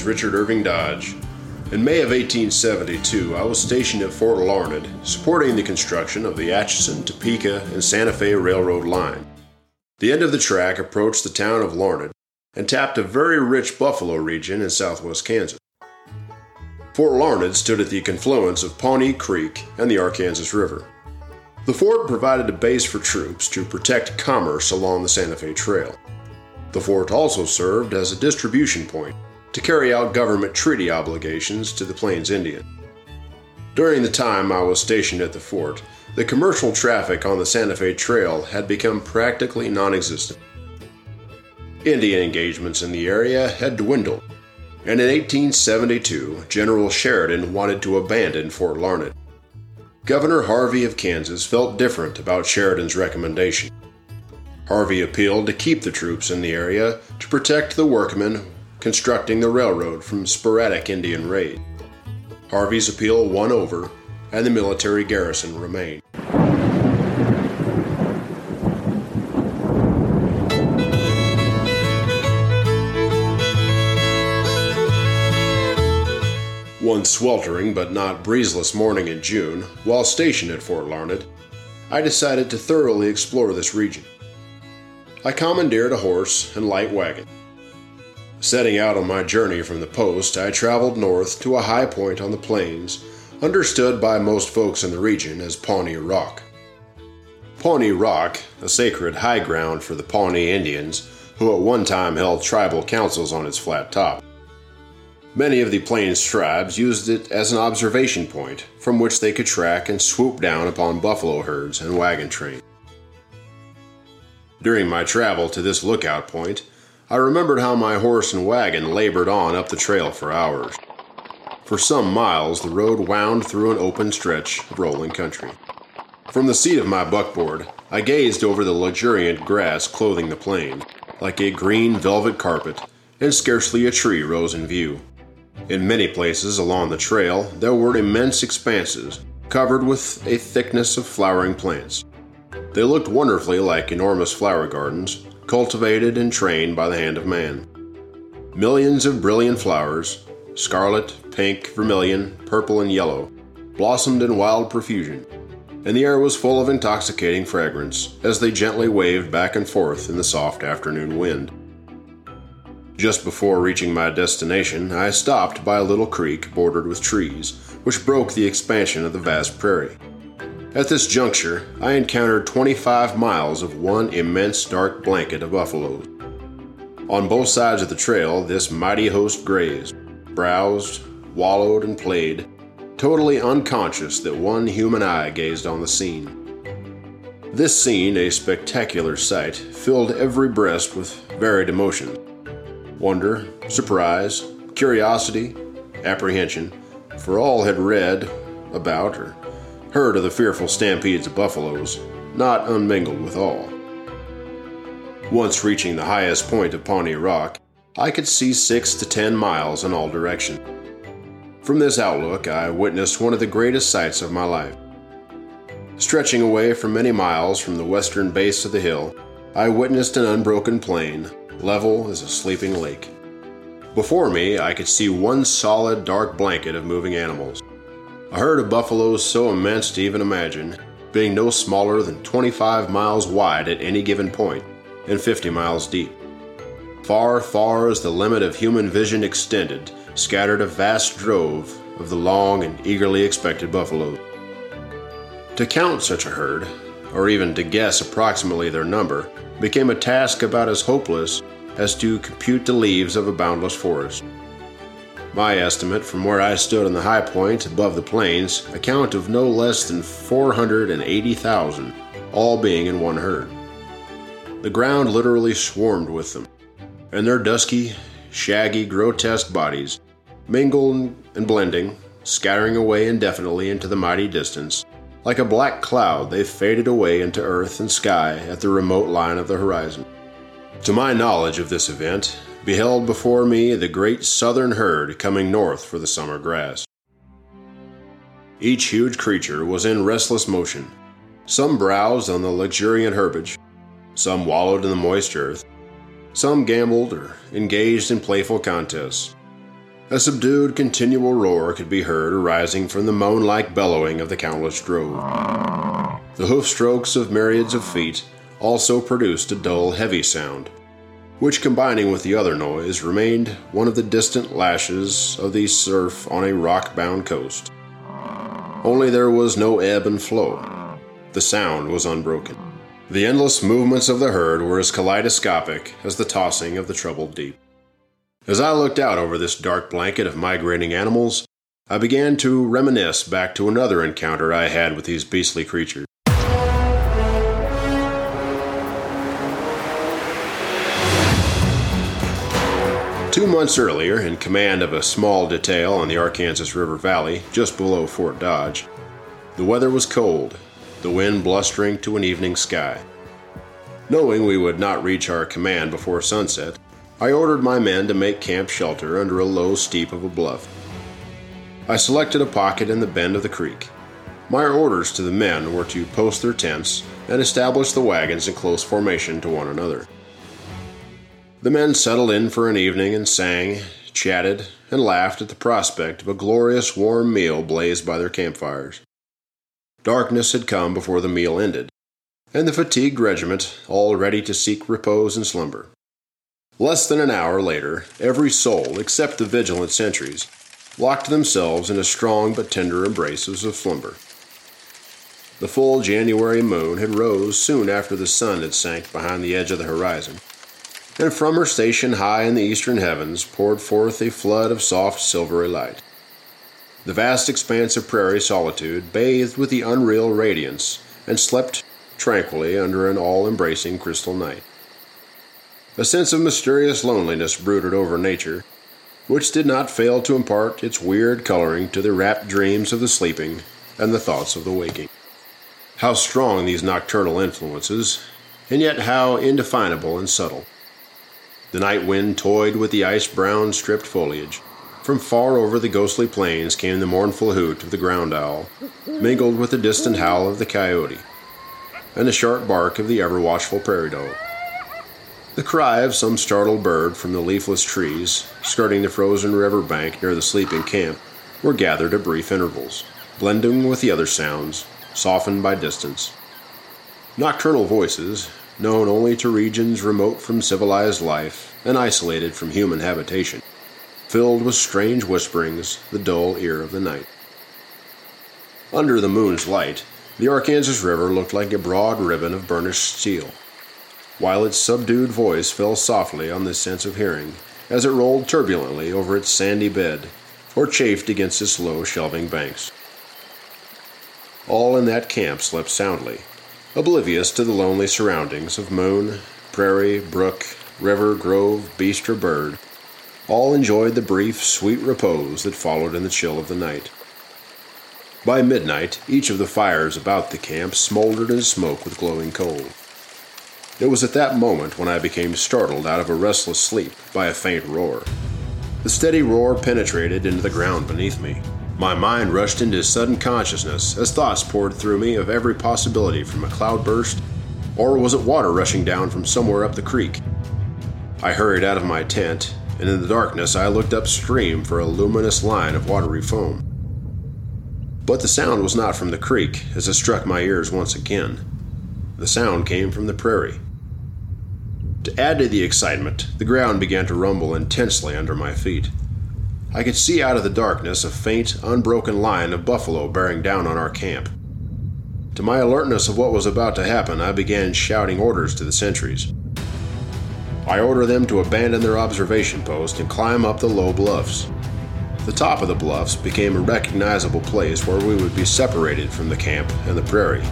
Is Richard Irving Dodge. In May of 1872, I was stationed at Fort Larned, supporting the construction of the Atchison, Topeka, and Santa Fe Railroad line. The end of the track approached the town of Larned and tapped a very rich buffalo region in southwest Kansas. Fort Larned stood at the confluence of Pawnee Creek and the Arkansas River. The fort provided a base for troops to protect commerce along the Santa Fe Trail. The fort also served as a distribution point to carry out government treaty obligations to the Plains Indian. During the time I was stationed at the fort, the commercial traffic on the Santa Fe Trail had become practically non existent. Indian engagements in the area had dwindled, and in 1872, General Sheridan wanted to abandon Fort Larned. Governor Harvey of Kansas felt different about Sheridan's recommendation. Harvey appealed to keep the troops in the area to protect the workmen constructing the railroad from sporadic Indian raid. Harvey's appeal won over, and the military garrison remained. One sweltering but not breezeless morning in June, while stationed at Fort Larned, I decided to thoroughly explore this region. I commandeered a horse and light wagon Setting out on my journey from the post, I traveled north to a high point on the plains, understood by most folks in the region as Pawnee Rock. Pawnee Rock, a sacred high ground for the Pawnee Indians, who at one time held tribal councils on its flat top. Many of the Plains tribes used it as an observation point from which they could track and swoop down upon buffalo herds and wagon trains. During my travel to this lookout point, I remembered how my horse and wagon labored on up the trail for hours. For some miles, the road wound through an open stretch of rolling country. From the seat of my buckboard, I gazed over the luxuriant grass clothing the plain, like a green velvet carpet, and scarcely a tree rose in view. In many places along the trail, there were immense expanses covered with a thickness of flowering plants. They looked wonderfully like enormous flower gardens, cultivated and trained by the hand of man. Millions of brilliant flowers, scarlet, pink, vermilion, purple, and yellow, blossomed in wild profusion, and the air was full of intoxicating fragrance as they gently waved back and forth in the soft afternoon wind. Just before reaching my destination, I stopped by a little creek bordered with trees, which broke the expansion of the vast prairie. At this juncture, I encountered 25 miles of one immense dark blanket of buffaloes. On both sides of the trail, this mighty host grazed, browsed, wallowed, and played, totally unconscious that one human eye gazed on the scene. This scene, a spectacular sight, filled every breast with varied emotions wonder, surprise, curiosity, apprehension, for all had read about or heard of the fearful stampedes of buffaloes, not unmingled with awe. Once reaching the highest point of Pawnee Rock, I could see six to ten miles in all directions. From this outlook, I witnessed one of the greatest sights of my life. Stretching away for many miles from the western base of the hill, I witnessed an unbroken plain, level as a sleeping lake. Before me, I could see one solid dark blanket of moving animals. A herd of buffaloes so immense to even imagine, being no smaller than 25 miles wide at any given point and 50 miles deep. Far, far as the limit of human vision extended, scattered a vast drove of the long and eagerly expected buffaloes. To count such a herd, or even to guess approximately their number, became a task about as hopeless as to compute the leaves of a boundless forest. My estimate from where I stood on the high point above the plains account of no less than 480,000, all being in one herd. The ground literally swarmed with them, and their dusky, shaggy, grotesque bodies, mingling and blending, scattering away indefinitely into the mighty distance, like a black cloud, they faded away into earth and sky at the remote line of the horizon. To my knowledge of this event, beheld before me the great southern herd coming north for the summer grass. Each huge creature was in restless motion. Some browsed on the luxuriant herbage, some wallowed in the moist earth, some gamboled or engaged in playful contests, A subdued, continual roar could be heard arising from the moan like bellowing of the countless drove. The hoof strokes of myriads of feet also produced a dull, heavy sound, which, combining with the other noise, remained one of the distant lashes of the surf on a rock bound coast. Only there was no ebb and flow. The sound was unbroken. The endless movements of the herd were as kaleidoscopic as the tossing of the troubled deep. As I looked out over this dark blanket of migrating animals, I began to reminisce back to another encounter I had with these beastly creatures. Two months earlier, in command of a small detail on the Arkansas River Valley, just below Fort Dodge, the weather was cold, the wind blustering to an evening sky. Knowing we would not reach our command before sunset, I ordered my men to make camp shelter under a low steep of a bluff. I selected a pocket in the bend of the creek. My orders to the men were to post their tents and establish the wagons in close formation to one another. The men settled in for an evening and sang, chatted, and laughed at the prospect of a glorious warm meal blazed by their campfires. Darkness had come before the meal ended, and the fatigued regiment all ready to seek repose and slumber. Less than an hour later, every soul, except the vigilant sentries, locked themselves in a strong but tender embraces of slumber. The full January moon had rose soon after the sun had sank behind the edge of the horizon, and from her station high in the eastern heavens poured forth a flood of soft silvery light. The vast expanse of prairie solitude bathed with the unreal radiance and slept tranquilly under an all embracing crystal night. A sense of mysterious loneliness brooded over nature, which did not fail to impart its weird coloring to the rapt dreams of the sleeping and the thoughts of the waking. How strong these nocturnal influences, and yet how indefinable and subtle. The night wind toyed with the ice brown stripped foliage. From far over the ghostly plains came the mournful hoot of the ground owl, mingled with the distant howl of the coyote, and the sharp bark of the ever watchful prairie dog. The cry of some startled bird from the leafless trees skirting the frozen river bank near the sleeping camp were gathered at brief intervals, blending with the other sounds, softened by distance. Nocturnal voices, known only to regions remote from civilized life and isolated from human habitation, filled with strange whisperings the dull ear of the night. Under the moon's light, the Arkansas River looked like a broad ribbon of burnished steel while its subdued voice fell softly on the sense of hearing as it rolled turbulently over its sandy bed or chafed against its low shelving banks. All in that camp slept soundly, oblivious to the lonely surroundings of moon, prairie, brook, river, grove, beast, or bird. All enjoyed the brief, sweet repose that followed in the chill of the night. By midnight, each of the fires about the camp smoldered and smoked with glowing coal. It was at that moment when I became startled out of a restless sleep by a faint roar. The steady roar penetrated into the ground beneath me. My mind rushed into sudden consciousness as thoughts poured through me of every possibility from a cloudburst, or was it water rushing down from somewhere up the creek? I hurried out of my tent, and in the darkness I looked upstream for a luminous line of watery foam. But the sound was not from the creek as it struck my ears once again. The sound came from the prairie. To add to the excitement, the ground began to rumble intensely under my feet. I could see out of the darkness a faint, unbroken line of buffalo bearing down on our camp. To my alertness of what was about to happen, I began shouting orders to the sentries. I ordered them to abandon their observation post and climb up the low bluffs. The top of the bluffs became a recognizable place where we would be separated from the camp and the prairie.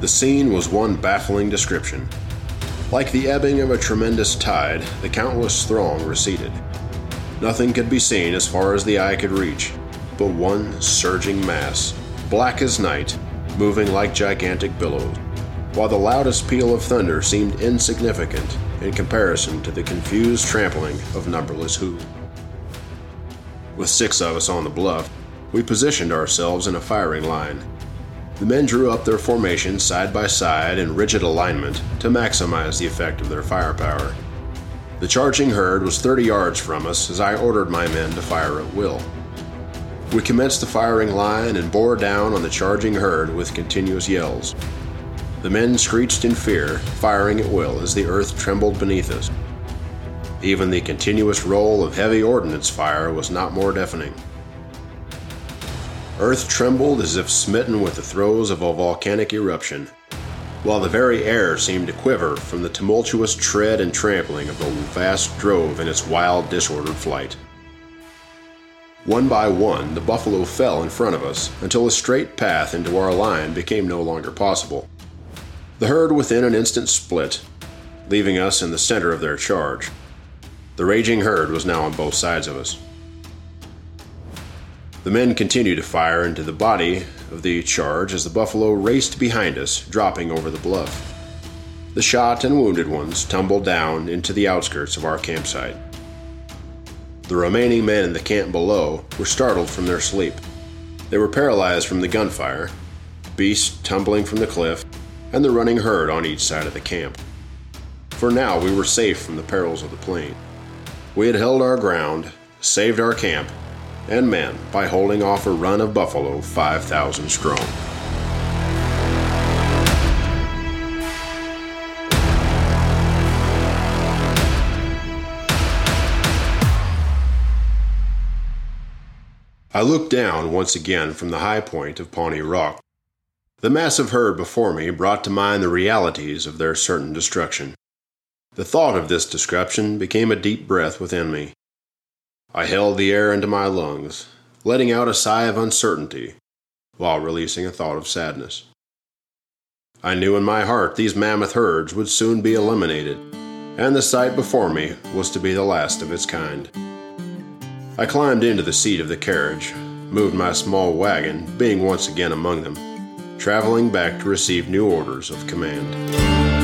The scene was one baffling description. Like the ebbing of a tremendous tide, the countless throng receded. Nothing could be seen as far as the eye could reach, but one surging mass, black as night, moving like gigantic billows, while the loudest peal of thunder seemed insignificant in comparison to the confused trampling of numberless hooves. With six of us on the bluff, we positioned ourselves in a firing line the men drew up their formation side by side in rigid alignment to maximize the effect of their firepower. The charging herd was 30 yards from us as I ordered my men to fire at will. We commenced the firing line and bore down on the charging herd with continuous yells. The men screeched in fear, firing at will as the earth trembled beneath us. Even the continuous roll of heavy ordnance fire was not more deafening. Earth trembled as if smitten with the throes of a volcanic eruption, while the very air seemed to quiver from the tumultuous tread and trampling of the vast drove in its wild, disordered flight. One by one, the buffalo fell in front of us until a straight path into our line became no longer possible. The herd within an instant split, leaving us in the center of their charge. The raging herd was now on both sides of us. The men continued to fire into the body of the charge as the buffalo raced behind us, dropping over the bluff. The shot and wounded ones tumbled down into the outskirts of our campsite. The remaining men in the camp below were startled from their sleep. They were paralyzed from the gunfire, beasts tumbling from the cliff, and the running herd on each side of the camp. For now, we were safe from the perils of the plain. We had held our ground, saved our camp and men by holding off a run of buffalo 5,000 strong. I looked down once again from the high point of Pawnee Rock. The massive herd before me brought to mind the realities of their certain destruction. The thought of this description became a deep breath within me. I held the air into my lungs, letting out a sigh of uncertainty while releasing a thought of sadness. I knew in my heart these mammoth herds would soon be eliminated, and the sight before me was to be the last of its kind. I climbed into the seat of the carriage, moved my small wagon, being once again among them, traveling back to receive new orders of command.